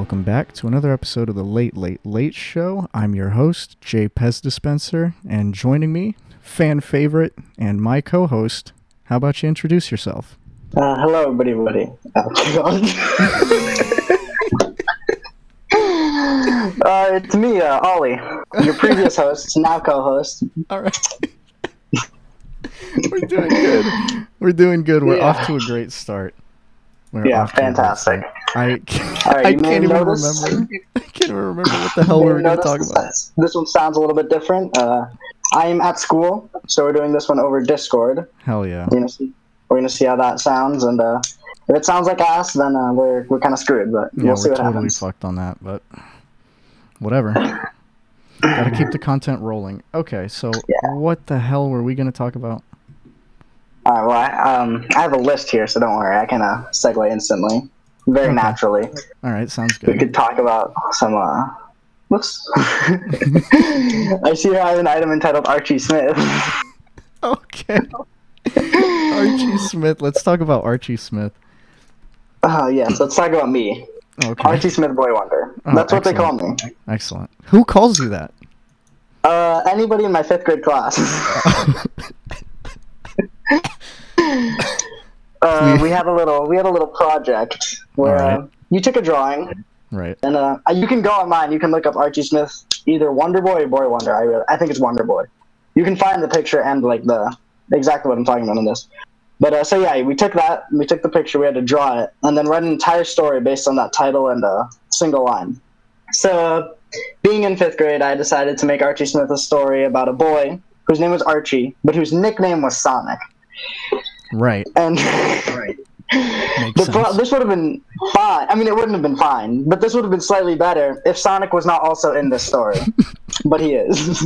Welcome back to another episode of the Late Late Late Show. I'm your host, Jay Pez Dispenser, and joining me, fan favorite and my co-host. How about you introduce yourself? Uh, hello, everybody, everybody. uh, it's me, uh, Ollie, your previous host, now co-host. All right. We're doing good. We're doing good. We're Yeah. off to a great start. We're Yeah, off to a great fantastic. start. I can't, I can't even notice- remember. I can't even remember what the hell we were going to talk about. this- This one sounds a little bit different. Uh, I'm at school, so we're doing this one over Discord. Hell yeah. We're gonna see, we're gonna see how that sounds, and uh, if it sounds like ass, then uh, we're we're kind of screwed. But Yeah, we'll we're see what totally happens. fucked on that, but whatever. Gotta keep the content rolling. Okay, so Yeah. what the hell were we gonna talk about? All right, well, I, um, I have a list here, so don't worry. I can uh, segue instantly, very Okay. naturally. All right, sounds good. we could talk about some uh whoops i see you have an item entitled archie smith Okay. Archie Smith. Let's talk about Archie Smith. uh yes let's talk about me Okay. archie smith boy wonder Oh, that's what they call me Excellent. Who calls you that? uh anybody in my fifth grade class uh, we had a little we had a little project where Alright. uh, you took a drawing. Right. and uh, you can go online. You can look up archie smith either wonder boy or boy wonder. I really, i think it's wonder boy. You can find the picture and like the exactly what i'm talking about in this. But uh, so yeah we took that we took the picture we had to draw it and then write an entire story based on that title and a single line. So uh, being in fifth grade i decided to make archie smith a story about a boy whose name was archie but whose nickname was sonic Right. and Makes the pro- this would have been fine. I mean, it wouldn't have been fine, but this would have been slightly better if Sonic was not also in this story. but he is.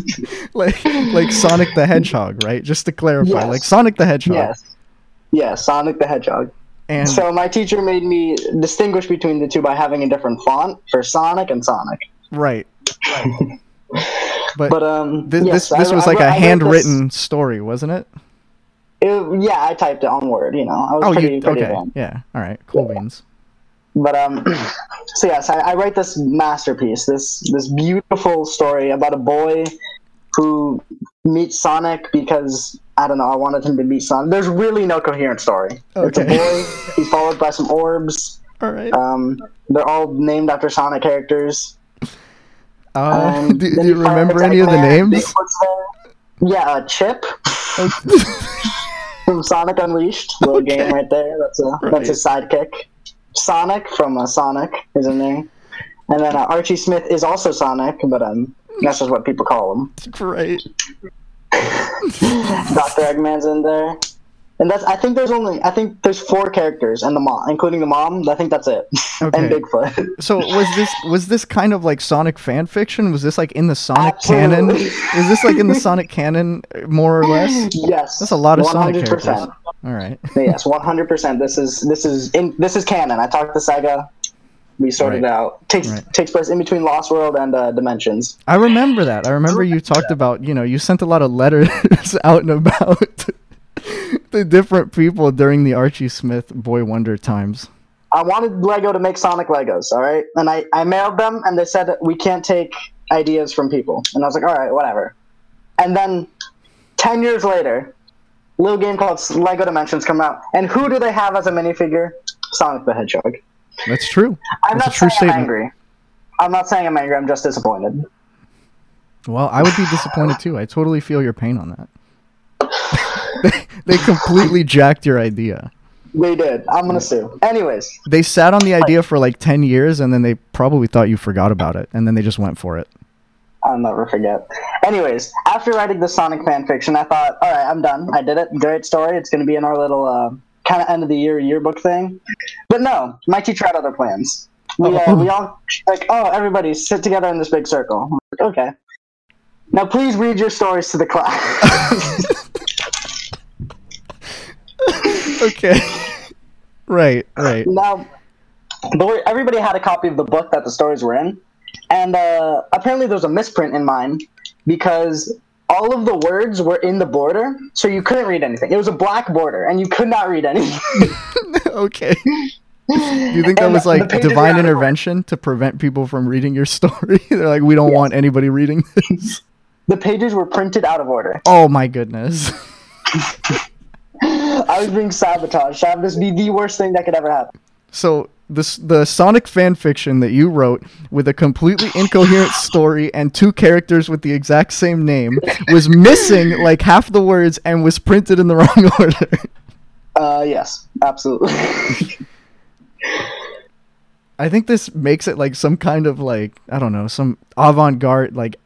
like like Sonic the Hedgehog, right? Just to clarify, Yes. like Sonic the Hedgehog. yes. Yes, Sonic the Hedgehog. And So my teacher made me distinguish between the two by having a different font for Sonic and Sonic. right. But, But um, this yes, this, this I- was I like a I wrote handwritten story, wasn't it? It- yeah, I typed it on Word. You know, I was Oh, pretty you pretty okay? advanced. Yeah. All right. Cool beans. But um, so yes, I, I write this masterpiece, this this beautiful story about a boy who meets Sonic because I don't know, I wanted him to meet Sonic. There's really no coherent story. It's a Okay. boy. He's followed by some orbs. All right. Um, they're all named after Sonic characters. Uh, Um, do, do you remember any of the names? Yeah, uh, Chip from Sonic Unleashed, little Okay. game right there. That's a Right. that's his sidekick. Sonic from uh, Sonic is in there, and then uh, Archie Smith is also Sonic, but um, that's just what people call him. Great. Doctor Eggman's in there, and that's I think there's only I think there's four characters and the mom, including the mom. I think that's it, Okay. and Bigfoot. So was this was this kind of like Sonic fan fiction? Was this like in the Sonic Absolutely. canon? Is this like in the Sonic canon more or less? yes, That's a lot of Sonic 100%. characters. All right. yes, one hundred percent. This is this is in this is canon. I talked to Sega. We sorted Right. out. Takes Right. takes place in between Lost World and uh, Dimensions. I remember that. I remember you talked about, you know, you sent a lot of letters out and about to different people during the Archie Smith Boy Wonder times. I wanted Lego to make Sonic Legos, all right, and I I mailed them, and they said we can't take ideas from people, and I was like, all right, whatever. And then ten years later, little game called Lego Dimensions come out, and who do they have as a minifigure? Sonic the Hedgehog. That's true. I'm That's not true saying statement. I'm angry. I'm not saying I'm angry. I'm just disappointed. Well, I would be disappointed too. I totally feel your pain on that. they, they completely jacked your idea. They did. I'm gonna sue. Anyways, They sat on the idea for like 10 years and then they probably thought you forgot about it and then they just went for it. I'll never forget. Anyways, after writing the Sonic fan fiction, I thought, all right, I'm done. I did it. Great story. It's going to be in our little uh, kind of end of the year yearbook thing. But no, my teacher had other plans. We, uh, we all like, oh, everybody sit together in this big circle. Like, okay. Now please read your stories to the class. Okay. right, right. now, the, everybody had a copy of the book that the stories were in, and uh, apparently there's a misprint in mine because all of the words were in the border, so you couldn't read anything. It was a black border, and you could not read anything. okay. Do you think that And was like divine are out of order. intervention to prevent people from reading your story? They're like, we don't Yes. want anybody reading this. The pages were printed out of order. Oh my goodness. I was being sabotaged. That would be the worst thing that could ever happen. So this the Sonic fan fiction that you wrote with a completely incoherent story and two characters with the exact same name was missing like half the words and was printed in the wrong order. Uh, yes, absolutely. I think this makes it like some kind of like I don't know, some avant-garde like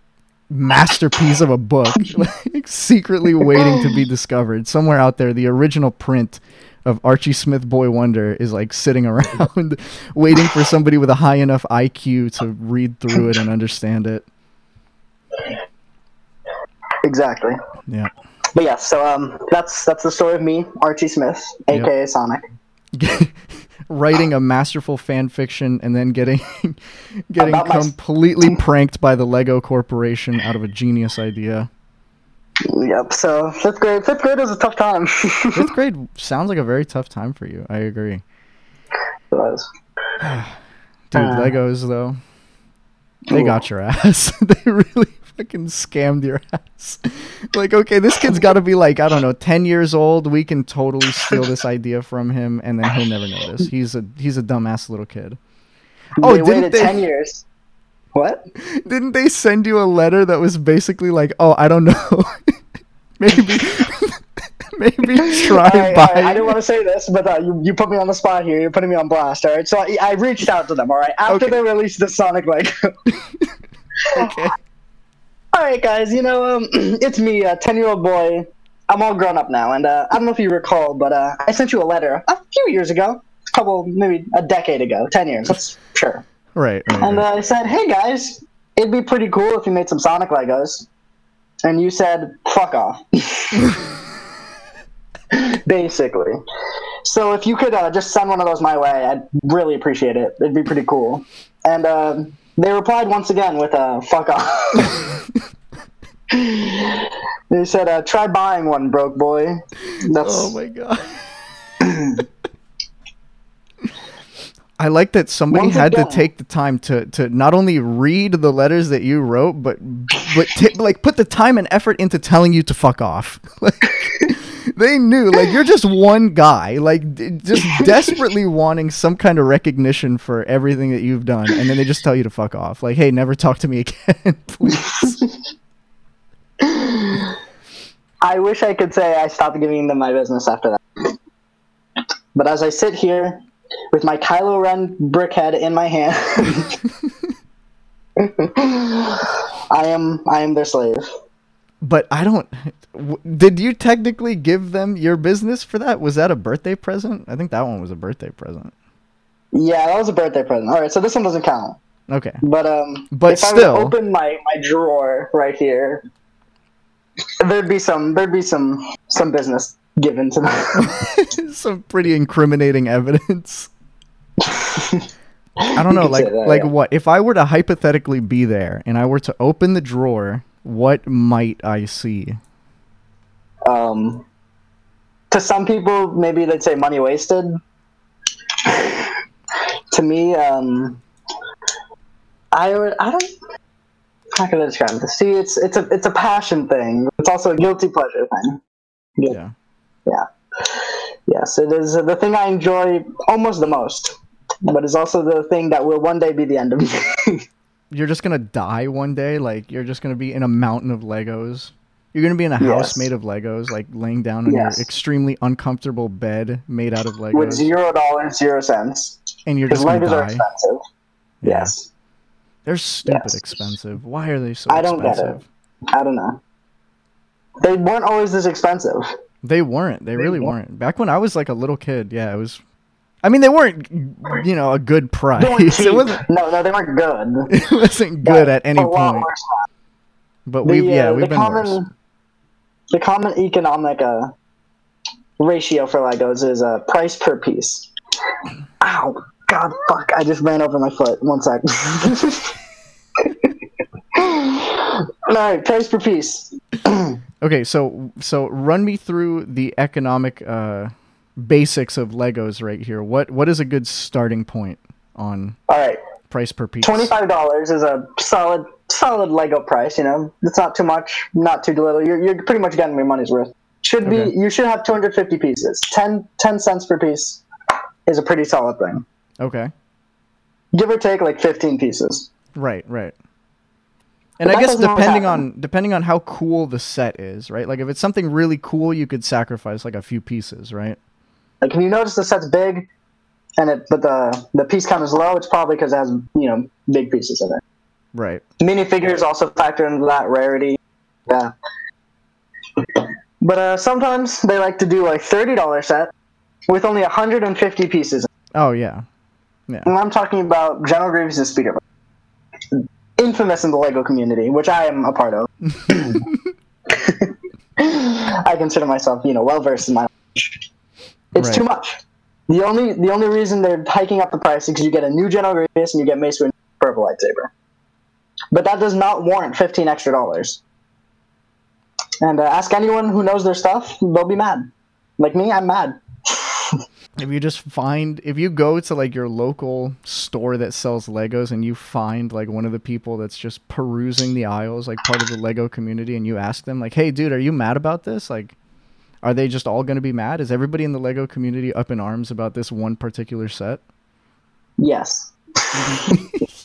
masterpiece of a book, like secretly waiting to be discovered. Somewhere out there, the original print of Archie Smith Boy Wonder is like sitting around waiting for somebody with a high enough IQ to read through it and understand it. exactly. Yeah. But yeah, so um, that's that's the story of me, Archie Smith, Yep. aka Sonic. Writing a masterful fan fiction and then getting getting About my- completely pranked by the Lego Corporation out of a genius idea. Yep. So fifth grade, fifth grade was a tough time. Fifth grade sounds like a very tough time for you. I agree. It was. Dude, Uh, Legos though, they Ooh. got your ass. they really fucking scammed your ass. like, okay, this kid's got to be like I don't know, ten years old. We can totally steal this idea from him, and then he'll never notice. He's a he's a dumbass little kid. Oh, they didn't waited they- ten years. What? Didn't they send you a letter that was basically like, oh, I don't know, maybe, maybe try All right, buy. all right, I didn't want to say this, but uh, you, you put me on the spot here. You're putting me on blast. All right. So I, I reached out to them. All right. After Okay. they released the Sonic Lego. okay. All right, guys. You know, um, it's me, a ten-year-old boy. I'm all grown up now, and uh, I don't know if you recall, but uh, I sent you a letter a few years ago, a couple, maybe a decade ago, ten years. That's sure. Right. right, And right. uh, I said, "Hey guys, it'd be pretty cool if you made some Sonic Legos." And you said, "Fuck off." Basically. So if you could uh, just send one of those my way, I'd really appreciate it. It'd be pretty cool. And um they replied once again with a "fuck off." they said, uh, "Try buying one, broke boy." That's Oh my god. I like that somebody Once had to take the time to, to not only read the letters that you wrote, but but t- like put the time and effort into telling you to fuck off. Like they knew, like you're just one guy, like d- just desperately wanting some kind of recognition for everything that you've done, and then they just tell you to fuck off. Like, hey, never talk to me again, please. I wish I could say I stopped giving them my business after that. But as I sit here with my Kylo Ren brickhead in my hand, I am I am their slave. But I don't. w- Did you technically give them your business for that? Was that a birthday present? I think that one was a birthday present. Yeah, that was a birthday present. All right, so this one doesn't count. Okay. But um, But if I still- were to open my, my drawer right here, there'd be some there'd be some some business given to them. Some pretty incriminating evidence. I don't know, like that, like yeah. what if I were to hypothetically be there and I were to open the drawer, what might I see? um, to some people, maybe they'd say money wasted. to me, um, I would, I don't. How can I describe this? See, it's it's a it's a passion thing. It's also a guilty pleasure thing. Yeah. Yeah. Yes, it is the thing I enjoy almost the most, but it's also the thing that will one day be the end of me. You're just gonna die one day, like you're just gonna be in a mountain of Legos. You're gonna be in a house Yes. made of Legos, like laying down on Yes. your extremely uncomfortable bed made out of Legos With zero dollars, zero cents. and you're just gonna Legos are die. expensive. Yeah. Yes. They're stupid Yes. expensive. Why are they so expensive? I don't get it. I don't know. They weren't always this expensive. They weren't. They really weren't. Back when I was like a little kid, yeah, it was. I mean, they weren't, you know, a good price. It wasn't. No, no, they weren't good. It wasn't good at any point. But The, we've yeah, uh, we've the been common, worse. The common economic uh, ratio for Legos is uh, price per piece. Ow! God, fuck! I just ran over my foot. One sec. All right, price per piece. Okay, so so run me through the economic uh, basics of Legos right here. What what is a good starting point on All right, price per piece? twenty five dollars is a solid solid Lego price. You know, it's not too much, not too little. You're you're pretty much getting your money's worth. Should be Okay. you should have two hundred fifty pieces. 10, 10 cents per piece is a pretty solid thing. Okay. Give or take like fifteen pieces. Right, right. And But I guess depending on depending on how cool the set is, right? Like if it's something really cool, you could sacrifice like a few pieces, right? Like when you notice the set's big, and it but the the piece count is low, it's probably because it has you know big pieces in it. Right. minifigures also factor into that rarity. Yeah. But uh, sometimes they like to do like thirty dollar set with only hundred and fifty pieces. Oh yeah. And I'm talking about General Grievous' and speeder. Infamous in the Lego community, which I am a part of. I consider myself, you know, well versed in my. It's Right. too much. The only the only reason they're hiking up the price is because you get a new General Grievous and you get Mace Windu purple lightsaber. But that does not warrant fifteen extra dollars. And uh, ask anyone who knows their stuff; they'll be mad. Like me, I'm mad. If you just find if you go to like your local store that sells Legos and you find like one of the people that's just perusing the aisles, like part of the Lego community, and you ask them like, "Hey, dude, are you mad about this? Like, are they just all going to be mad? Is everybody in the Lego community up in arms about this one particular set?" Yes.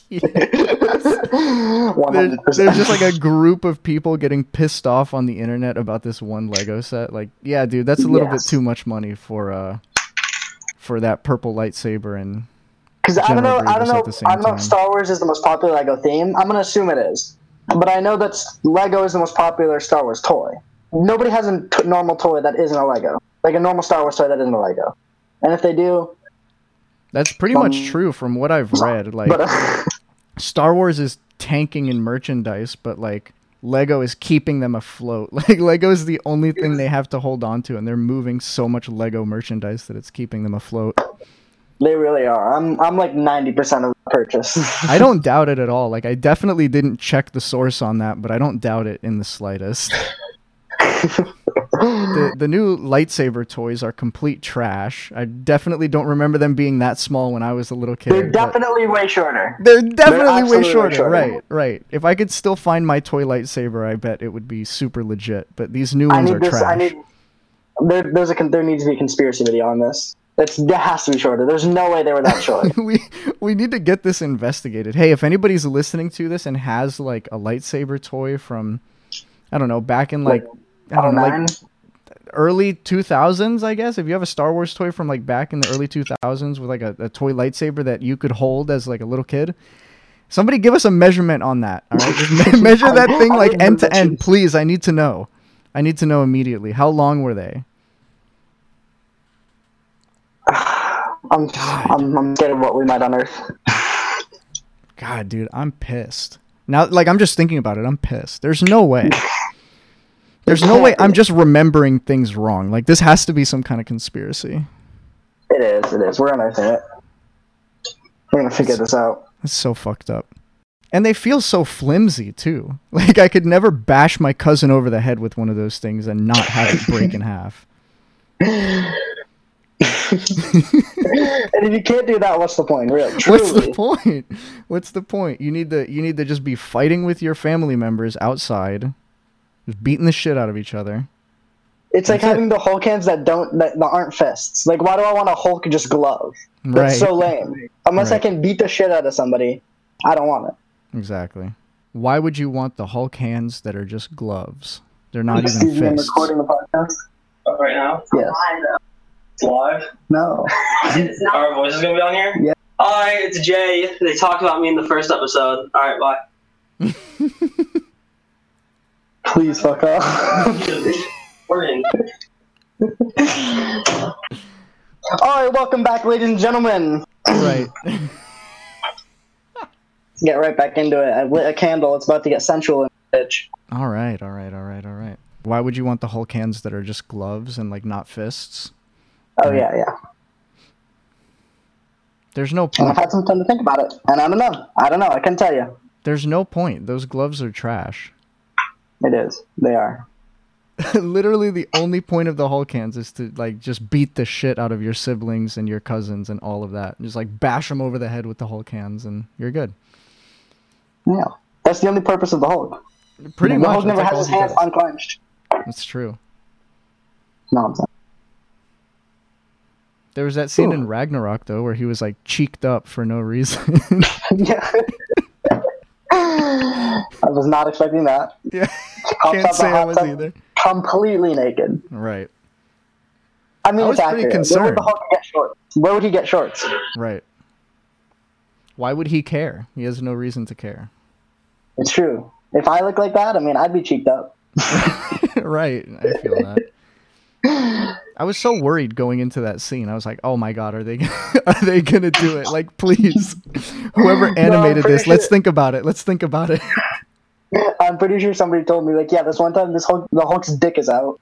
There's, hundred percent. there's just like a group of people getting pissed off on the internet about this one Lego set. Like, yeah, dude, that's a little Yes. bit too much money for uh for that purple lightsaber and Because I don't know, I don't know, at the same I don't know if. Star Wars is the most popular Lego theme. I'm gonna assume it is, but I know that Lego is the most popular Star Wars toy. Nobody has a t- normal toy that isn't a Lego, like a normal Star Wars toy that isn't a Lego. And if they do, that's pretty much Um, true from what I've read. Like but uh, Star Wars is tanking in merchandise, but like Lego is keeping them afloat. Like Lego is the only thing they have to hold on to, and they're moving so much Lego merchandise that it's keeping them afloat. they really are. I'm, I'm like ninety percent of the purchase. I don't doubt it at all. Like I definitely didn't check the source on that, but I don't doubt it in the slightest. The the new lightsaber toys are complete trash. I definitely don't remember them being that small when I was a little kid. They're definitely way shorter. They're definitely way absolutely way shorter. shorter. Right, right. If I could still find my toy lightsaber, I bet it would be super legit. But these new ones are this. trash. I need. There, there's a there needs to be a conspiracy video on this. It's, it has to be shorter. There's no way they were that short. we we need to get this investigated. Hey, if anybody's listening to this and has like a lightsaber toy from I don't know, back in like, I don't know, like early 2000s, I guess. If you have a Star Wars toy from like back in the early 2000s with like a, a toy lightsaber that you could hold as like a little kid, somebody give us a measurement on that. All right, just me- measure that thing like end to end, please. I need to know. I need to know immediately. How long were they? I'm, I'm, I'm scared of what we might unearth. God, dude, I'm pissed. Now, like, I'm just thinking about it. I'm pissed. There's no way. There's no way. I'm just remembering things wrong. Like, this has to be some kind of conspiracy. It is. It is. We're unearthing it. We're gonna figure this out. It's so fucked up. And they feel so flimsy, too. Like, I could never bash my cousin over the head with one of those things and not have it break in half. And if you can't do that, what's the point? Really, What's the point? What's the point? You need to you need to just be fighting with your family members outside, just beating the shit out of each other. It's like That's it. having the Hulk hands that don't that, that aren't fists. Like, why do I want a Hulk just glove? That's Right. so lame. Unless I can beat the shit out of somebody, I don't want it. Exactly. Why would you want the Hulk hands that are just gloves? They're not even Excuse me, I'm fists. recording the podcast. Oh, right now? Yes. It's live? No. Our voice is gonna be on here? Yeah. Hi, it's Jay. They talked about me in the first episode. Alright, bye. Please fuck off. We're in. All right, welcome back, ladies and gentlemen. right. Get right back into it. I lit a candle. It's about to get sensual in the bitch. all right. All right. All right. All right. Why would you want the Hulk hands that are just gloves and like not fists? Oh yeah, yeah. There's no And point. I've had some time to think about it, and I don't know. I don't know. I can tell you. There's no point. Those gloves are trash. It is. They are. Literally, the only point of the Hulk hands is to like just beat the shit out of your siblings and your cousins and all of that. Just like bash them over the head with the Hulk hands, and you're good. Yeah, that's the only purpose of the Hulk. Pretty the much. Hulk never has his hands does. unclenched. That's true. Nonsense. There was that scene Ooh. in Ragnarok though, where he was like cheeked up for no reason. yeah. I was not expecting that. yeah, can't say I was tub either. Completely naked. Right, I mean, I was it's pretty accurate. Where would concerned. the Hulk get shorts? Where would he get shorts? right. Why would he care? He has no reason to care. It's true. If I look like that, I mean, I'd be cheeked up. right, I feel that. I was so worried going into that scene. I was like, "Oh my god, are they are they gonna do it? Like, please, whoever animated pretty this, let's think about it. Let's think about it." I'm pretty sure somebody told me, like, yeah, this one time this Hulk, the Hulk's dick is out.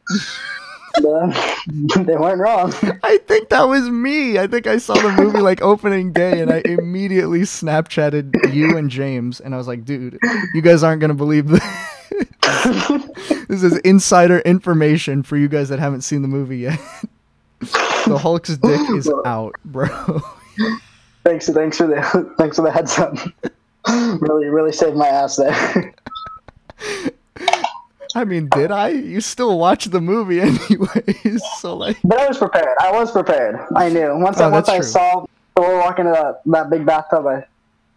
They weren't wrong. I think that was me. I think I saw the movie like opening day, and I immediately Snapchatted you and James, and I was like, "Dude, you guys aren't gonna believe this. This is insider information for you guys that haven't seen the movie yet. the Hulk's dick is out, bro." thanks, thanks for the thanks for the heads up. really, really saved my ass there. I mean, did I? You still watch the movie anyways, so like, But I was prepared. I was prepared. I knew. Once, Oh, I, once that's I saw Thor walk into that, that big bathtub, I,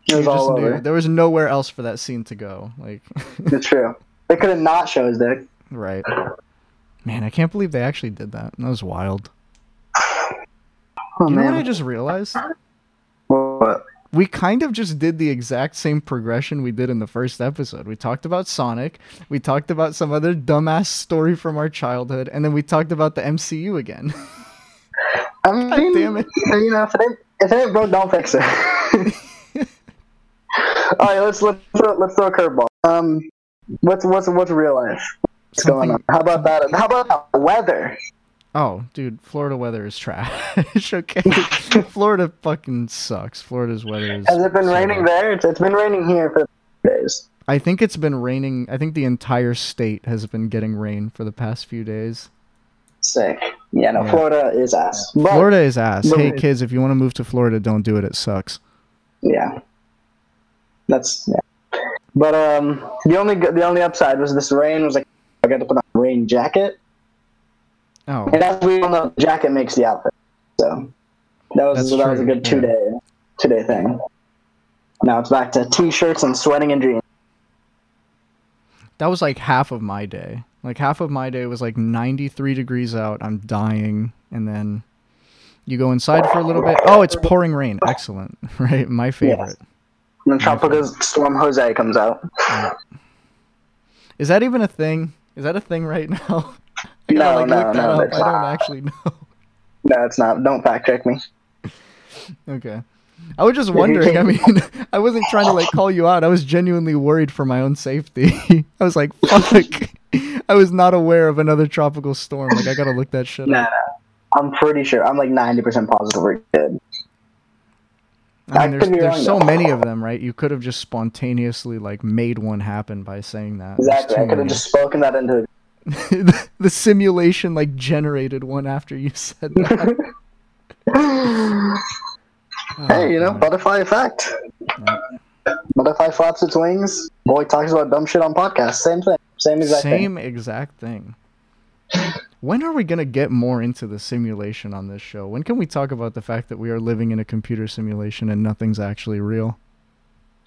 it was all knew over. there was nowhere else for that scene to go. Like, It's true. They could have not show his dick. right? Man, I can't believe they actually did that. That was wild. Oh, You know what man. I just realized? What? we kind of just did the exact same progression we did in the first episode. We talked about Sonic, we talked about some other dumbass story from our childhood, and then we talked about the MCU again. I mean, damn it. You know, if it ain't, if it ain't broke, don't fix it. all right, let's let's throw, let's throw a curveball. Um, what's what's what's real life? What's going on? How about that? How about the weather? Oh, dude, Florida weather is trash. okay, Florida fucking sucks. Florida's weather is. Has it been so raining bad. there? It's, it's been raining here for days. I think it's been raining. I think the entire state has been getting rain for the past few days. Sick. Yeah, no, Yeah. Florida is ass. But, Florida is ass. Hey kids, if you want to move to Florida, don't do it. It sucks. Yeah. That's yeah. But um, the only the only upside was this rain was like I got to put on a rain jacket, Oh, and as we all know, the jacket makes the outfit. So that was That's that was a good two day two day thing. Now it's back to t-shirts and sweating and jeans. that was like half of my day. Like half of my day was like 93 degrees out. I'm dying, and then you go inside for a little bit. Oh, it's pouring rain. Excellent. Right, my favorite. And then Tropical Storm Jose comes out. Is that even a thing? Is that a thing right now? I No, like, no, no, I don't not. actually know. No, it's not. Don't fact check me. Okay. I was just wondering. I mean, I wasn't trying to like call you out. I was genuinely worried for my own safety. I was like, fuck. I was not aware of another tropical storm. Like, I gotta look that shit No, up. no. I'm pretty sure. I'm like 90% positive we're good. I mean, there's, there's so many of them, right? You could have just spontaneously like made one happen by saying that. Exactly. I could have just spoken that into the, the simulation like generated one after you said that. Oh, Hey, you know, God. butterfly effect. Butterfly flaps its wings. Boy talks about dumb shit on podcast. Same thing. Same exact thing. Same exact thing. When are we gonna get more into the simulation on this show? When can we talk about the fact that we are living in a computer simulation and nothing's actually real?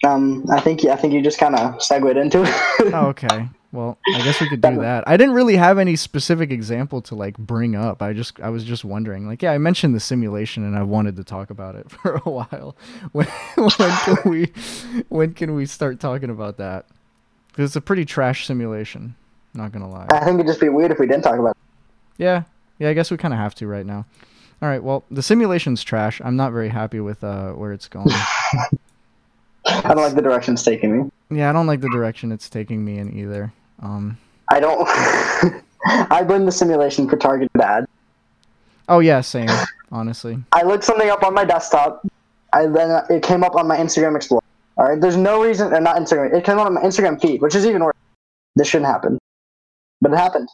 Um, I think I think you just kind of segued into it. Oh, okay. Well, I guess we could do that. I didn't really have any specific example to like bring up. I just I was just wondering. Like, yeah, I mentioned the simulation and I wanted to talk about it for a while. When when can we when can we start talking about that? Because it's a pretty trash simulation. Not gonna lie. I think it'd just be weird if we didn't talk about. It. Yeah, yeah. I guess we kind of have to right now. All right. Well, the simulation's trash. I'm not very happy with uh, where it's going. I don't like the direction it's taking me. yeah, I don't like the direction it's taking me in either. Um. I don't. I blame the simulation for targeted ads. Oh yeah, same. Honestly. I looked something up on my desktop. I then it came up on my Instagram Explorer. All right, there's no reason, or not Instagram. It came up on my Instagram feed, which is even worse. This shouldn't happen, but it happened.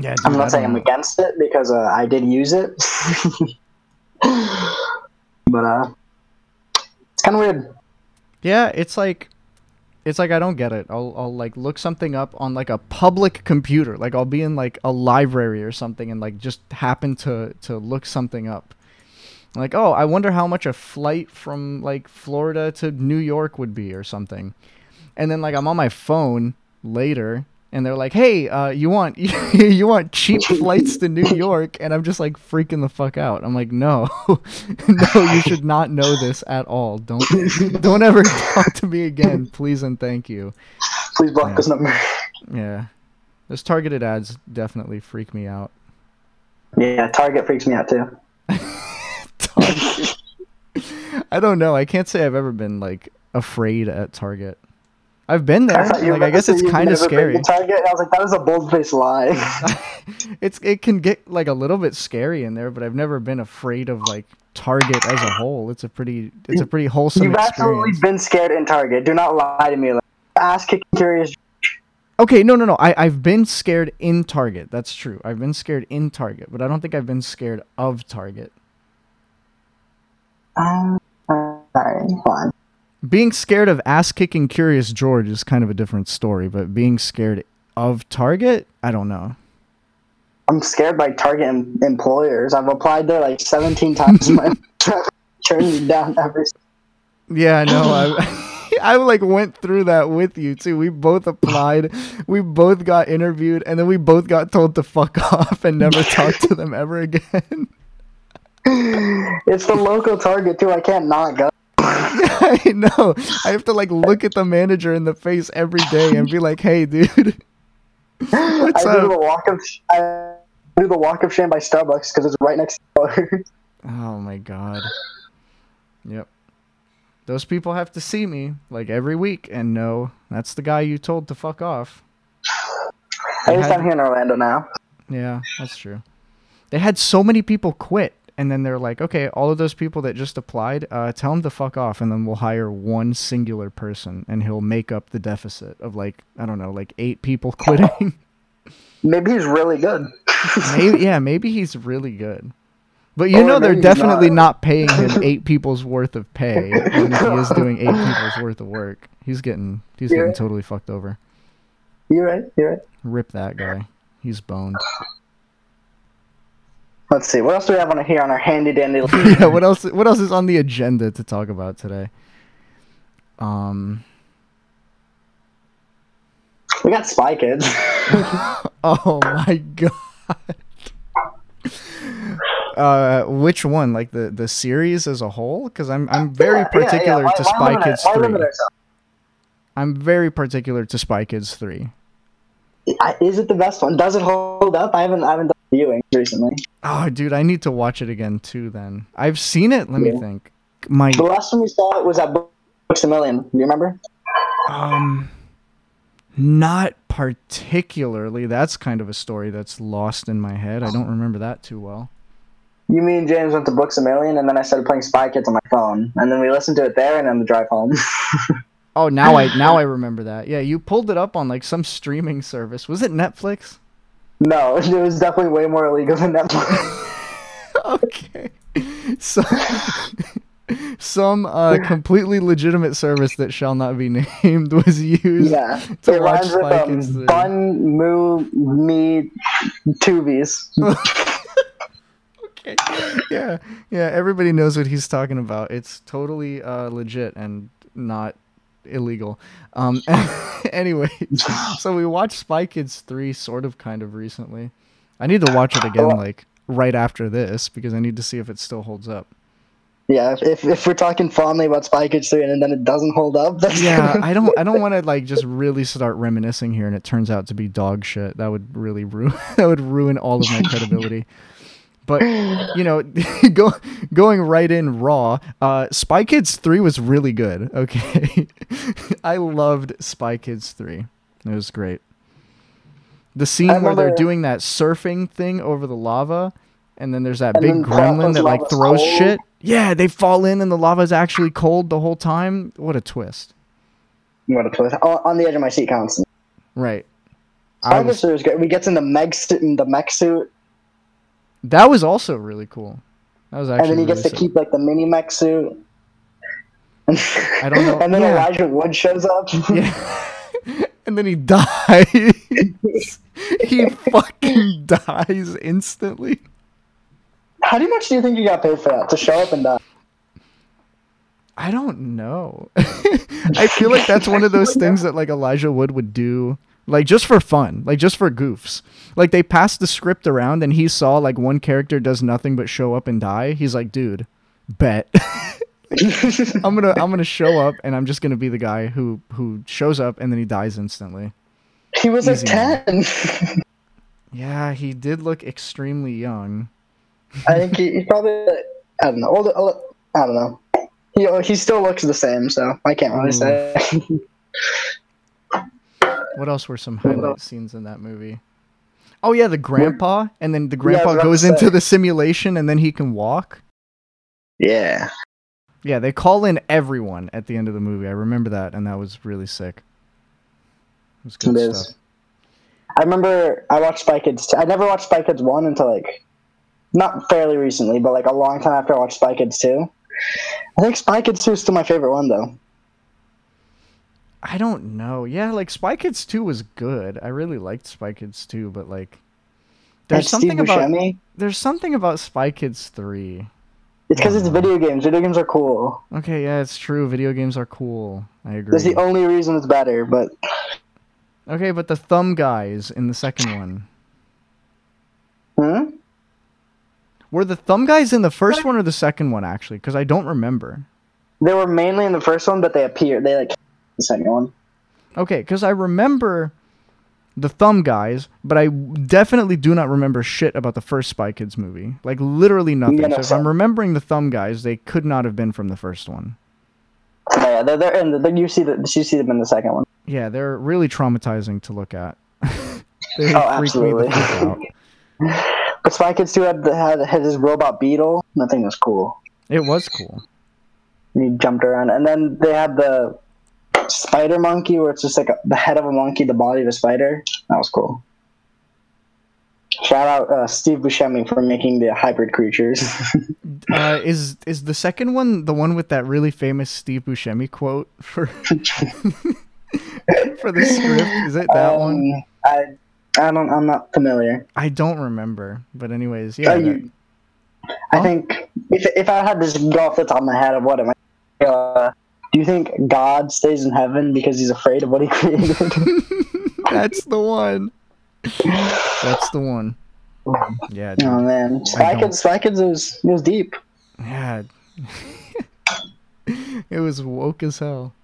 Yeah, dude, I'm not saying don't I'm against it because uh, I did use it, but uh, it's kind of weird. Yeah, it's like it's like I don't get it. I'll I'll like look something up on like a public computer. Like I'll be in like a library or something and like just happen to to look something up. Like, oh, I wonder how much a flight from like Florida to New York would be or something. And then like I'm on my phone later and they're like, "Hey, uh, you want you want cheap flights to New York?" And I'm just like freaking the fuck out. I'm like, "No, no, you should not know this at all. Don't don't ever talk to me again, please and thank you." Please block Yeah. this number. Yeah, those targeted ads definitely freak me out. Yeah, Target freaks me out too. I don't know. I can't say I've ever been like afraid at Target. I've been there. you Like I guess it's kind of scary. Target. I was like, that is a bold faced lie. it's it can get like a little bit scary in there, but I've never been afraid of like Target as a whole. It's a pretty it's a pretty wholesome You've absolutely experience. been scared in Target. Do not lie to me. Like, ask kicking curious. Okay, no, no, no. I I've been scared in Target. That's true. I've been scared in Target, but I don't think I've been scared of Target. Um, alright, fine. Being scared of ass kicking Curious George is kind of a different story, but being scared of Target, I don't know. I'm scared by Target em- employers. I've applied there like 17 times. my turned me down every. Yeah, no, I I like went through that with you too. We both applied, we both got interviewed, and then we both got told to fuck off and never talk to them ever again. It's the local Target too. I can't not go. I know. I have to like look at the manager in the face every day and be like, "Hey, dude, what's I do the walk of I do the walk of shame by Starbucks because it's right next to the door. Oh my god. Yep. Those people have to see me like every week and know that's the guy you told to fuck off. At least I'm here in Orlando now. Yeah, that's true. They had so many people quit, and then they're like, okay, all of those people that just applied, uh, tell them to fuck off, and then we'll hire one singular person, and he'll make up the deficit of like, I don't know, like eight people quitting. Maybe he's really good. maybe, yeah, maybe he's really good. But you Or know they're definitely not. not paying him eight people's worth of pay, if he is doing eight people's worth of work. He's getting he's Yeah. getting totally fucked over. You're right. You're right. Rip that guy. He's boned. Let's see. What else do we have on here on our handy dandy? yeah, what else? What else is on the agenda to talk about today? Um. we got Spy Kids. Oh my god. Uh, which one? Like the the series as a whole? Because I'm I'm very Yeah, yeah, yeah. particular Why- to why Spy limit Kids why three. I'm very particular to Spy Kids three. Is it the best one? Does it hold up? I haven't I haven't viewing recently. Oh, dude, I need to watch it again too. Then I've seen it. Let me think. My The last time we saw it was at Books a Million. Do you remember? um, not particularly. That's kind of a story that's lost in my head. I don't remember that too well. You, mean James went to Books a Million, and then I started playing Spy Kids on my phone, and then we listened to it there, and then the drive home. Oh, now I now I remember that. Yeah, you pulled it up on like some streaming service. Was it Netflix? No, it was definitely way more illegal than Netflix. okay. So some uh, completely legitimate service that shall not be named was used. yeah, To it watch Spy Kids um. Bun, Moo, Me, Tubies. Okay. Yeah. Yeah, everybody knows what he's talking about. It's totally uh, legit and not illegal. Um anyway, so we watched Spy Kids 3 sort of kind of recently. I need to watch it again like right after this because I need to see if it still holds up. Yeah, if, if, we're talking fondly about Spy Kids 3 and then it doesn't hold up, that's Yeah, I don't I don't want to like just really start reminiscing here and it turns out to be dog shit. That would really ruin that would ruin all of my credibility. But you know, go going right in raw. Uh, Spy Kids three was really good. Okay, I loved Spy Kids three. It was great. The scene where they're doing that surfing thing over the lava, and then there's that And big gremlin that like throws cold. shit. Yeah, they fall in and the lava's actually cold the whole time. What a twist! What a twist. On, on the edge of my seat constantly. Right. I was, Kids 3 was great. We gets in the mech suit, in the mech suit, that was also really cool. That was actually and then he really gets to keep like the mini mech suit. I don't know- and then yeah. Elijah Wood shows up. Yeah. and then he dies. he fucking dies instantly. How much do you think you got paid for that to show up and die? I don't know. I feel like that's one of those things that like Elijah Wood would do like just for fun, like just for goofs. Like they passed the script around and he saw like one character does nothing but show up and die. He's like, "Dude, bet. I'm going to I'm to show up and I'm just going to be the guy who who shows up and then he dies instantly." He was Easy ten. Yeah, he did look extremely young. I think he, he probably I don't know. Older, older- I don't know. He he still looks the same, so I can't really say. What else were some highlight scenes in that movie? Oh yeah, the grandpa, and then the grandpa was goes into the simulation, and then he can walk. yeah. Yeah, they call in everyone at the end of the movie. I remember that, and that was really sick. It was good It is. stuff. I remember I watched Spy Kids. T- I never watched Spy Kids one until like, not fairly recently, but like a long time after I watched Spy Kids two. I think Spy Kids two is still my favorite one though. I don't know. Yeah, like Spy Kids 2 was good. I really liked Spy Kids 2, but like there's And something Steve about Buscemi. there's something about Spy Kids 3. It's because it's video games. Video games are cool. Okay, yeah, it's true. Video games are cool. I agree. That's the only reason it's better. But Okay, but the thumb guys in the second one. hmm? Were the thumb guys in the first one or the second one actually? Because I don't remember. they were mainly in the first one, but they appear. They like the second one. Okay, because I remember the thumb guys, but I definitely do not remember shit about the first Spy Kids movie. Like literally nothing. Yeah, no, so if. I'm remembering the thumb guys, they could not have been from the first one. Yeah, yeah, they're, they're in the, you see the you see them in the second one. Yeah, they're really traumatizing to look at. they Oh, freak me the absolutely. But Spy Kids two had had, had his robot beetle. That thing was cool. It was cool. And he jumped around, and then they had the spider monkey, where it's just like a, the head of a monkey, the body of a spider. That was cool. Shout out uh, Steve Buscemi for making the hybrid creatures. Uh, is is the second one the one with that really famous Steve Buscemi quote for for the script? Is it that one? Um, I I don't. I'm not familiar. I don't remember. But anyways, yeah. That- you- I think if if I had to go off the top of my head of what am I, uh, do you think God stays in heaven because he's afraid of what he created? That's the one. That's the one. Yeah, dude. oh man, Spy. Kids, Spy Kids was was deep. Yeah. it was woke as hell.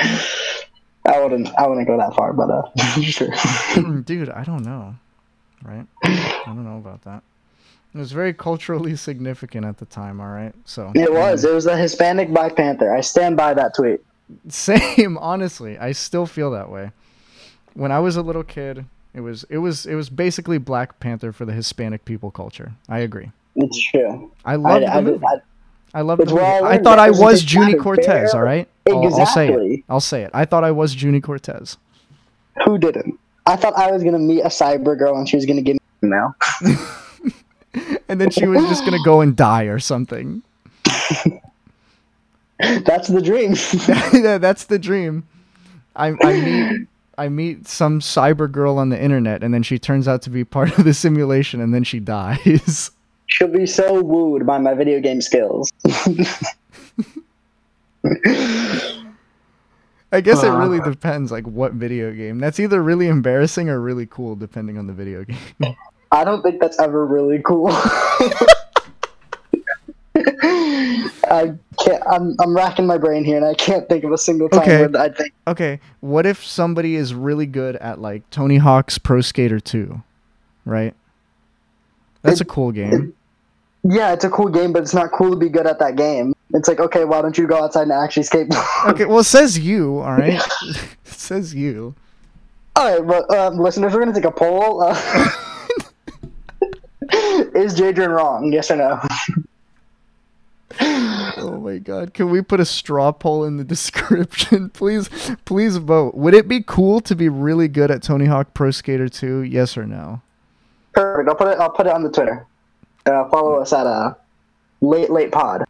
I wouldn't I wouldn't go that far, but uh, sure. Dude, I don't know. Right? I don't know about that. It was very culturally significant at the time, all right? So It was. It was the Hispanic Black Panther. I stand by that tweet. Same, honestly. I still feel that way. When I was a little kid, it was it was it was basically Black Panther for the Hispanic people culture. I agree. It's true. I loved I, movie. I, I loved the movie. I I thought I was Juni Cortez, all right? I'll, I'll say it. Exactly. I'll say it. I thought I was Juni Cortez. who didn't? I thought I was gonna meet a cyber girl and she was gonna give me an email. And then she was just going to go and die or something. That's the dream. Yeah, That's the dream. I, I meet I meet some cyber girl on the internet and then she turns out to be part of the simulation and then she dies. She'll be so wooed by my video game skills. I guess it Uh. really depends like what video game. That's either really embarrassing or really cool depending on the video game. I don't think that's ever really cool. I can't. I'm I'm racking my brain here, and I can't think of a single time Okay. where I think okay, what if somebody is really good at like Tony Hawk's Pro Skater 2, right? That's a cool game. yeah, it's a cool game, but it's not cool to be good at that game. It's like, okay, why don't you go outside and actually skateboard? Okay, well it says you, all right? it says you. All right, but um, listeners, we're gonna take a poll. Uh, is Jadrian wrong? Yes or no? Oh my god. Can we put a straw poll in the description? please please vote. Would it be cool to be really good at Tony Hawk Pro Skater 2? Yes or no? Perfect. I'll put it. I'll put it on the Twitter. Uh, follow us at uh, late late pod.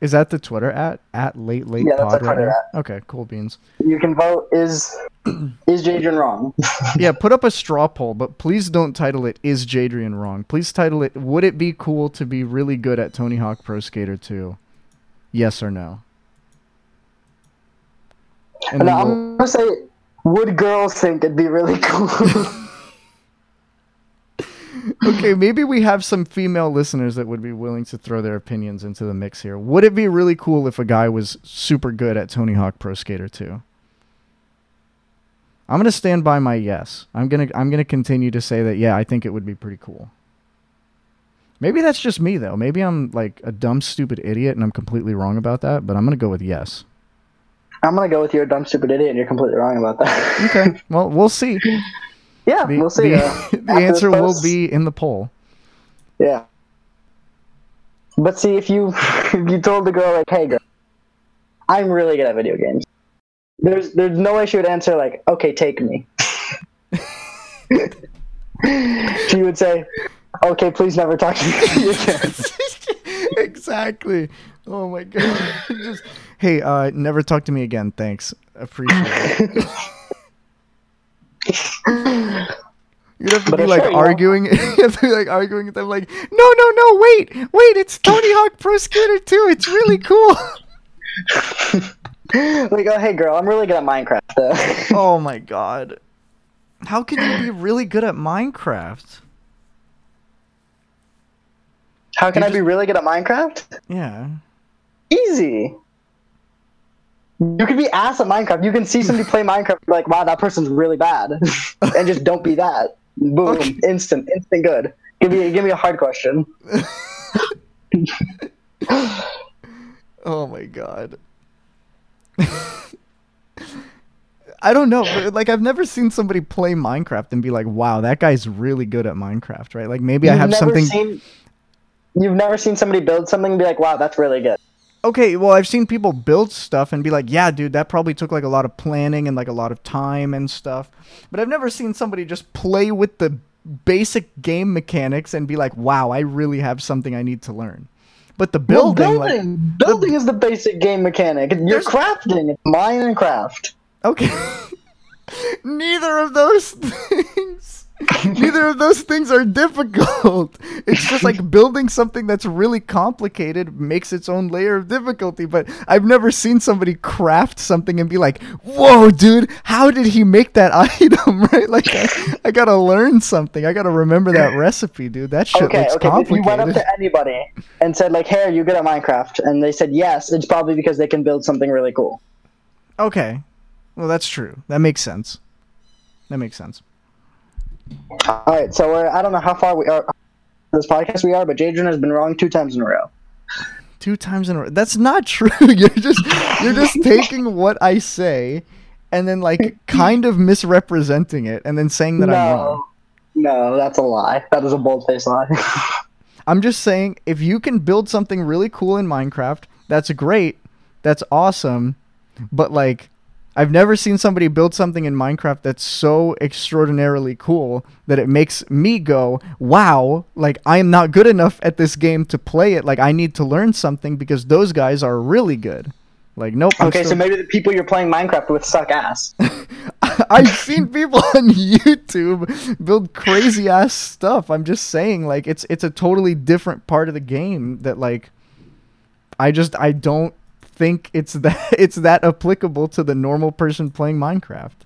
Is that the Twitter at at late late Yeah, that's pod right Twitter now? Okay, cool beans. You can vote. Is is Jadrian wrong? yeah, put up a straw poll, but please don't title it "Is Jadrian wrong?" Please title it "Would it be cool to be really good at Tony Hawk Pro Skater 2?" Yes or no? And And I'm we'll- gonna say, would girls think it'd be really cool? okay, maybe we have some female listeners that would be willing to throw their opinions into the mix here. Would it be really cool if a guy was super good at Tony Hawk Pro Skater 2? I'm gonna stand by my yes. I'm gonna I'm gonna continue to say that yeah, I think it would be pretty cool. Maybe that's just me though. Maybe I'm like a dumb, stupid idiot and I'm completely wrong about that, but I'm gonna go with yes. I'm gonna go with your dumb stupid idiot, and you're completely wrong about that. Okay. well, we'll see. Yeah, The, we'll see. the- uh, the answer will be in the poll. Yeah. But see, if you if you told the girl like, "Hey, girl, I'm really good at video games," there's there's no way she would answer like, "Okay, take me." she would say, "Okay, please never talk to me again." exactly. Oh my god. Just hey, uh, never talk to me again. Thanks. Appreciate it. You'd have to But be I'm like sure, you know- arguing. you have to be like arguing with them, like, no, no, no, wait, wait, it's Tony Hawk Pro Skater 2. It's really cool. like, "Oh, hey, girl, I'm really good at Minecraft." Uh, oh my god. How can you be really good at Minecraft? How can You I be really good at Minecraft? Yeah. Easy. You can be ass at Minecraft. You can see somebody play Minecraft, like, wow, that person's really bad, and just don't be that. Boom, Okay. instant, instant good. Give me, give me a hard question. Oh my god. I don't know, like I've never seen somebody play Minecraft and be like, "Wow, that guy's really good at Minecraft." Right? Like maybe I You've have never something. Seen, you've never seen somebody build something and be like, wow, that's really good. Okay, well, I've seen people build stuff and be like, "Yeah, dude, that probably took like a lot of planning and like a lot of time and stuff." But I've never seen somebody just play with the basic game mechanics and be like, "Wow, I really have something I need to learn." But the Well, building, like, building, building is the basic game mechanic. You're crafting. It's Minecraft. Okay. Neither of those things. Neither of those things are difficult. It's just like building something that's really complicated makes its own layer of difficulty. But I've never seen somebody craft something and be like, "Whoa, dude, how did he make that item?" Right? Like, I, I gotta learn something. I gotta remember that recipe, dude. That shit Okay, looks okay. If you went up to anybody and said like, "Hey, are you good at Minecraft?" and they said yes, it's probably because they can build something really cool. Okay, well, that's true. That makes sense. That makes sense. All right, so we're, I don't know how far we are this podcast we are, but Jadrian has been wrong two times in a row. two times in a row. That's not true. You're just you're just taking what I say and then like kind of misrepresenting it and then saying that I'm wrong. no, no, that's a lie. That is a bold faced lie. I'm just saying if you can build something really cool in Minecraft, that's great. That's awesome. But like I've never seen somebody build something in Minecraft that's so extraordinarily cool that it makes me go, "Wow, like I am not good enough at this game to play it. Like I need to learn something because those guys are really good." Like nope. I'm okay, still- so maybe the people you're playing Minecraft with suck ass. I've seen people on YouTube build crazy ass stuff. I'm just saying, like it's it's a totally different part of the game that like I just I don't think it's that it's that applicable to the normal person playing Minecraft.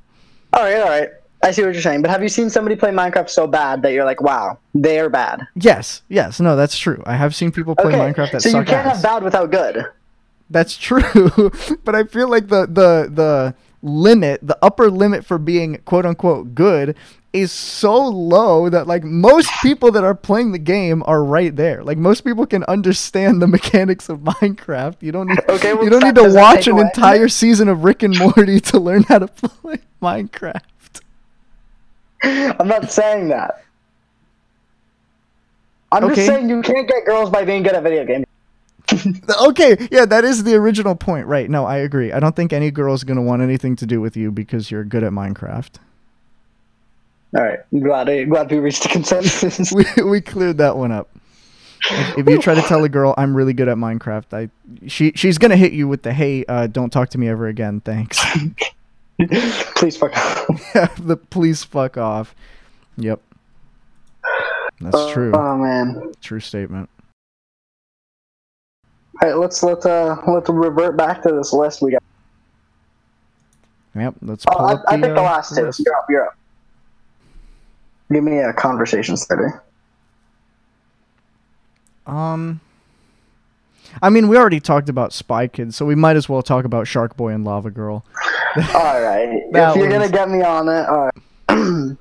all right, all right. I see what you're saying, but have you seen somebody play Minecraft so bad that you're like, wow, they are bad? Yes, yes, no, that's true. I have seen people play Okay, Minecraft that so you can't ass. have bad without good. That's true, but I feel like the the the limit, the upper limit for being quote unquote good is so low that like most people that are playing the game are right there. Like most people can understand the mechanics of Minecraft. You don't need Okay, well, you don't need to watch an away- entire season of Rick and Morty to learn how to play Minecraft. I'm not saying that. I'm Okay. just saying you can't get girls by being good at video games. okay, yeah, that is the original point, right? No, I agree. I don't think any girl's gonna want anything to do with you because you're good at Minecraft. All right, I'm glad I, glad we reached a consensus. We we cleared that one up. If, if you try to tell a girl I'm really good at Minecraft, I she she's gonna hit you with the hey, uh, don't talk to me ever again, thanks. Please fuck off. yeah, the please fuck off. Yep, that's true. Oh man. True statement. All right, let's let uh let's revert back to this list we got. Yep, let's Oh, pull I, up I the, picked the uh, last two. list. You're up. You're up. Give me a conversation starter. Um, I mean, we already talked about Spy Kids, so we might as well talk about Shark Boy and Lava Girl. All right. If you're gonna get me on it, all right.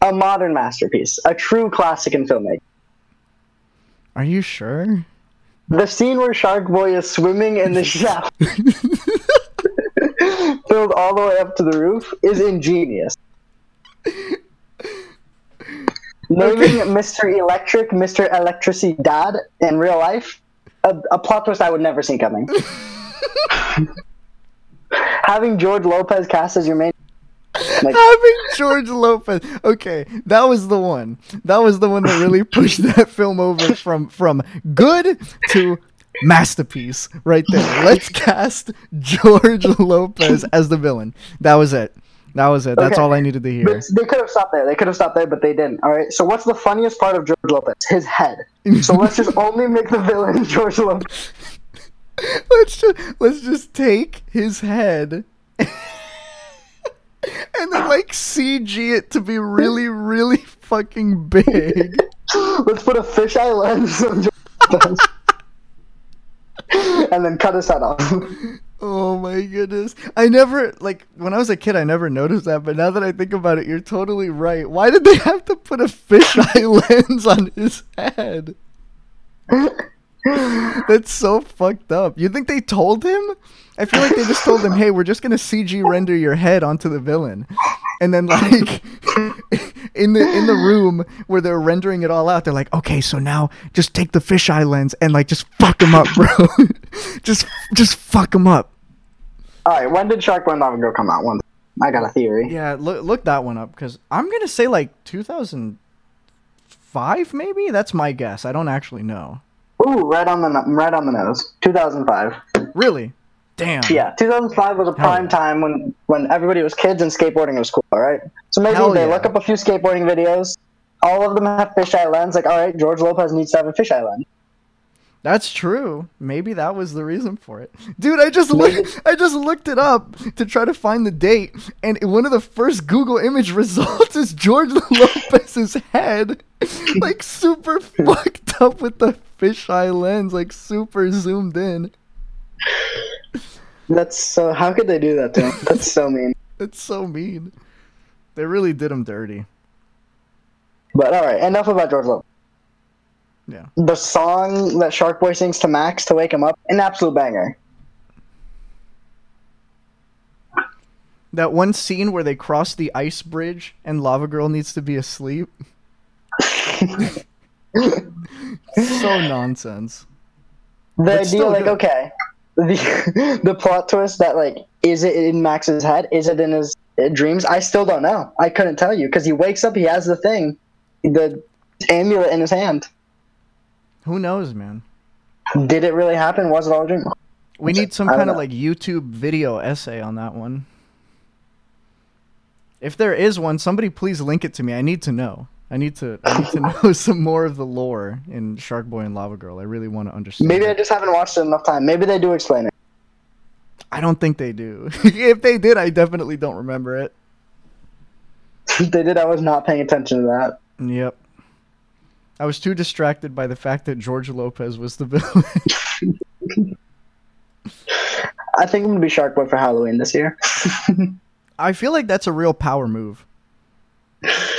a modern masterpiece, a true classic in filmmaking. Are you sure? The scene where Shark Boy is swimming in the shaft filled all the way up to the roof, is ingenious. Naming Mr. Electric, Mr. Electricidad in real life, a, a plot twist I would never see coming. Having George Lopez cast as your main, like, Having George Lopez. Okay, that was the one. That was the one that really pushed that film over from from good to masterpiece right there. Let's cast George Lopez as the villain. That was it. That was it. That's Okay. all I needed to hear. But they could have stopped there. They could have stopped there, but they didn't. All right. So what's the funniest part of George Lopez? His head. So let's just only make the villain George Lopez. let's just let's just take his head and then like CG it to be really really fucking big. Let's put a fisheye lens on and then cut his head off. Oh my goodness. I never like when I was a kid I never noticed that, but now that I think about it, you're totally right. Why did they have to put a fisheye lens on his head? That's so fucked up. You think they told him? I feel like they just told him, "Hey, we're just gonna CG render your head onto the villain," and then like in the in the room where they're rendering it all out, they're like, "Okay, so now just take the fisheye lens and like just fuck him up, bro. just just fuck him up." All right. When did Shark Boy and Lava Girl come out? One. I got a theory. Yeah, look look that one up because I'm gonna say like 2005, maybe. That's my guess. I don't actually know. Ooh, right on the right on the nose. 2005. Really? Damn. Yeah, 2005 was a prime yeah. time when when everybody was kids and skateboarding was cool. All right. So maybe Hell they yeah. look up a few skateboarding videos. All of them have fisheye lens. Like, all right, George Lopez needs to have a fisheye lens. That's true. Maybe that was the reason for it. Dude, I just looked I just looked it up to try to find the date and one of the first Google image results is George Lopez's head like super fucked up with the fisheye lens like super zoomed in. That's so. How could they do that to him? That's so mean. That's so mean. They really did him dirty. But all right, enough about George Lopez. Yeah. The song that Shark Boy sings to Max to wake him up, an absolute banger. That one scene where they cross the ice bridge and Lava Girl needs to be asleep. so nonsense. The idea, like, good. okay, the the plot twist that like, is it in Max's head? Is it in his uh, dreams? I still don't know. I couldn't tell you because he wakes up, he has the thing, the amulet in his hand. Who knows, man? Did it really happen? Was it all a dream? We need some kind of like YouTube video essay on that one. If there is one, somebody please link it to me. I need to know. I need to I need to know some more of the lore in Shark Boy and Lava Girl. I really want to understand. Maybe I just haven't watched it enough time. Maybe they do explain it. I don't think they do. if they did, I definitely don't remember it. If they did. I was not paying attention to that. Yep. I was too distracted by the fact that George Lopez was the villain. I think I'm gonna be Shark Boy for Halloween this year. I feel like that's a real power move.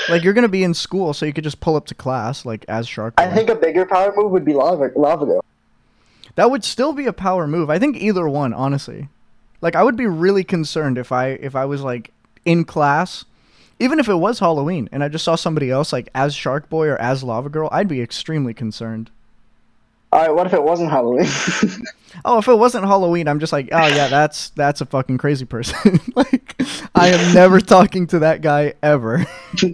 Like you're gonna be in school, so you could just pull up to class like as Shark. I think a bigger power move would be Lava Lava Girl. that would still be a power move. I think either one, honestly. Like I would be really concerned if I if I was like in class, even if it was Halloween, and I just saw somebody else like as Shark Boy or as Lava Girl. I'd be extremely concerned. All right, what if it wasn't Halloween? Oh, if it wasn't Halloween, I'm just like, oh yeah, that's that's a fucking crazy person. like, I am never talking to that guy ever. but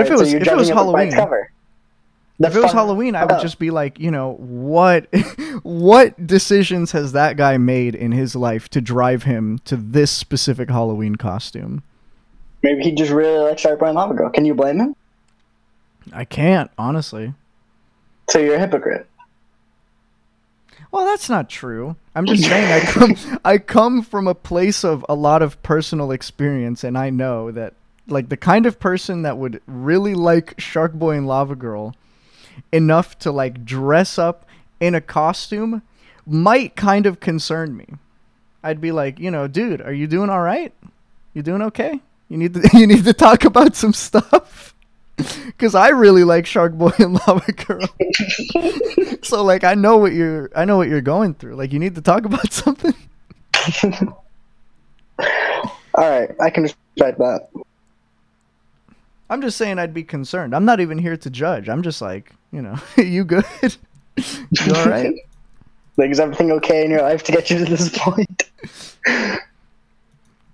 if it was- if it was Halloween-. If it was Halloween, I would just be like, you know, what what decisions has that guy made in his life to drive him to this specific Halloween costume? maybe he just really likes Shark Boy and Lava Girl. Can you blame him? I can't, honestly. So you're a hypocrite. Well, that's not true. I'm just saying I come I come from a place of a lot of personal experience and I know that like the kind of person that would really like Shark Boy and Lava Girl enough to like dress up in a costume might kind of concern me. I'd be like, you know, dude, are you doing all right? You doing okay? You need to you need to talk about some stuff. Cause I really like Shark Boy and Lava Girl. so like I know what you're I know what you're going through. Like you need to talk about something. All right, I can respect that. I'm just saying I'd be concerned. I'm not even here to judge. I'm just like, you know, you good? you all right? Like, is everything okay in your life to get you to this point?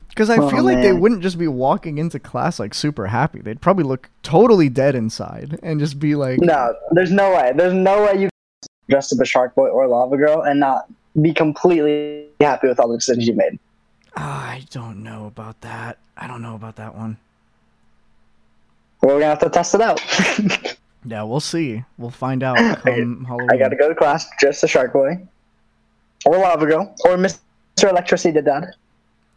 Because I Oh, feel like they wouldn't just be walking into class like super happy. They'd probably look totally dead inside and just be like, No, there's no way. There's no way you can dress up a Shark Boy or Lava Girl and not be completely happy with all the decisions you made. "Ah, I don't know about that. I don't know about that one. Well, we're gonna have to test it out. Yeah, we'll see. We'll find out come Halloween. I gotta go to class dressed as Shark Boy or Lava Girl or Mr. Electricidad.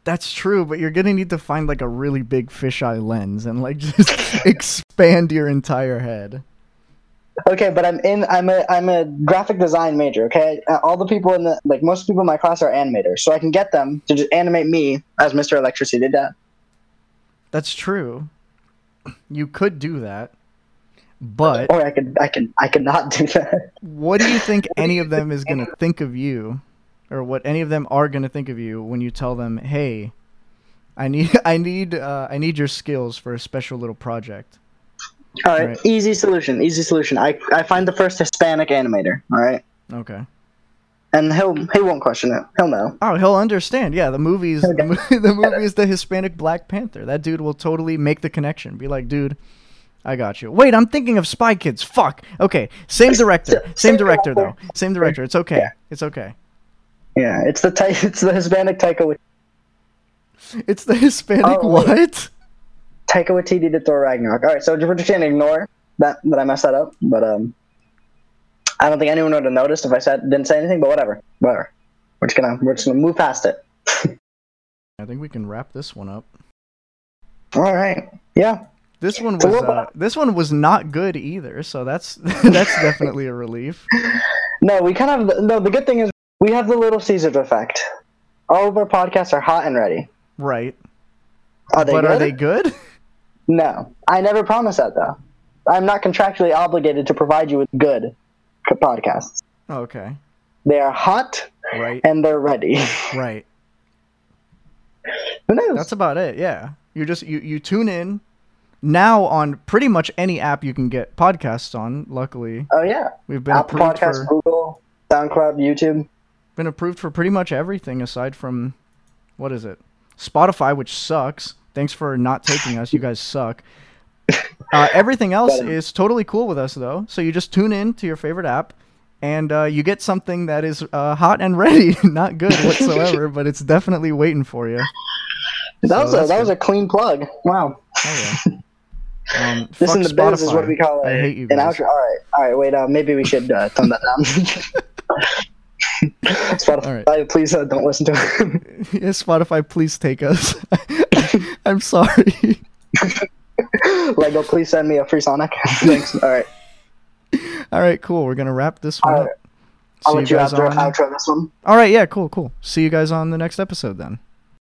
That's true, but you're gonna need to find like a really big fisheye lens and like just expand your entire head. Okay, but I'm in. I'm a. I'm a graphic design major. Okay, Uh, all the people in the like most people in my class are animators, so I can get them to just animate me as Mr. Electricidad. That's true. You could do that. But Or I can I can I cannot do that. what do you think any of them is going to think of you or what any of them are going to think of you when you tell them, "Hey, I need I need uh, I need your skills for a special little project." All right, Right. easy solution. Easy solution. I I find the first Hispanic animator. All right, Okay. and he'll he won't question it. He'll know. Oh, he'll understand. Yeah, the movie's the, Okay. mo- the movie is the Hispanic Black Panther. That dude will totally make the connection. Be like, "Dude, I got you." Wait, I'm thinking of Spy Kids. Fuck. Okay, same director. Same director though. Same director. It's okay. Yeah. It's okay. Yeah, it's the ty- it's the Hispanic Taika It's the Hispanic Oh, what? Taika Waititi did Thor Ragnarok. All right, so we're just gonna ignore that that I messed that up, but um, I don't think anyone would have noticed if I said didn't say anything. But whatever, whatever. We're just gonna we're just gonna move past it. I think we can wrap this one up. All right. Yeah. This one was uh, this one was not good either, so that's that's definitely a relief. No, we kind of no. The good thing is we have the Little Caesars effect. All of our podcasts are hot and ready. Right. Are they but good? are they good? No, I never promised that though. I'm not contractually obligated to provide you with good podcasts. Okay. They are hot Right. and they're ready. Right. Who knows? That's about it. Yeah. You just you you tune in now on pretty much any app you can get podcasts on. Luckily, oh yeah. we've been Apple approved Podcasts, for Google, SoundCloud, YouTube. been approved for pretty much everything aside from what is it? Spotify, which sucks. Thanks for not taking us. You guys suck. Uh, everything else is totally cool with us though. So you just tune in to your favorite app. And uh, you get something that is uh, hot and ready, not good whatsoever, but it's definitely waiting for you. That So was a that was a clean plug. Wow. Oh, yeah. Um, This in the biz is what we call I a- hate you an guys. outro. All right, all right. Wait, uh, maybe we should uh, tone that down. Spotify, All please uh, don't listen to it. yes, Spotify, please take us. I'm sorry. Lego, please send me a free Sonic. Thanks. All right, All right, cool. We're gonna wrap this one All up. right. I'll See let you outro, on- outro this one. All right, yeah, cool, cool. See you guys on the next episode then.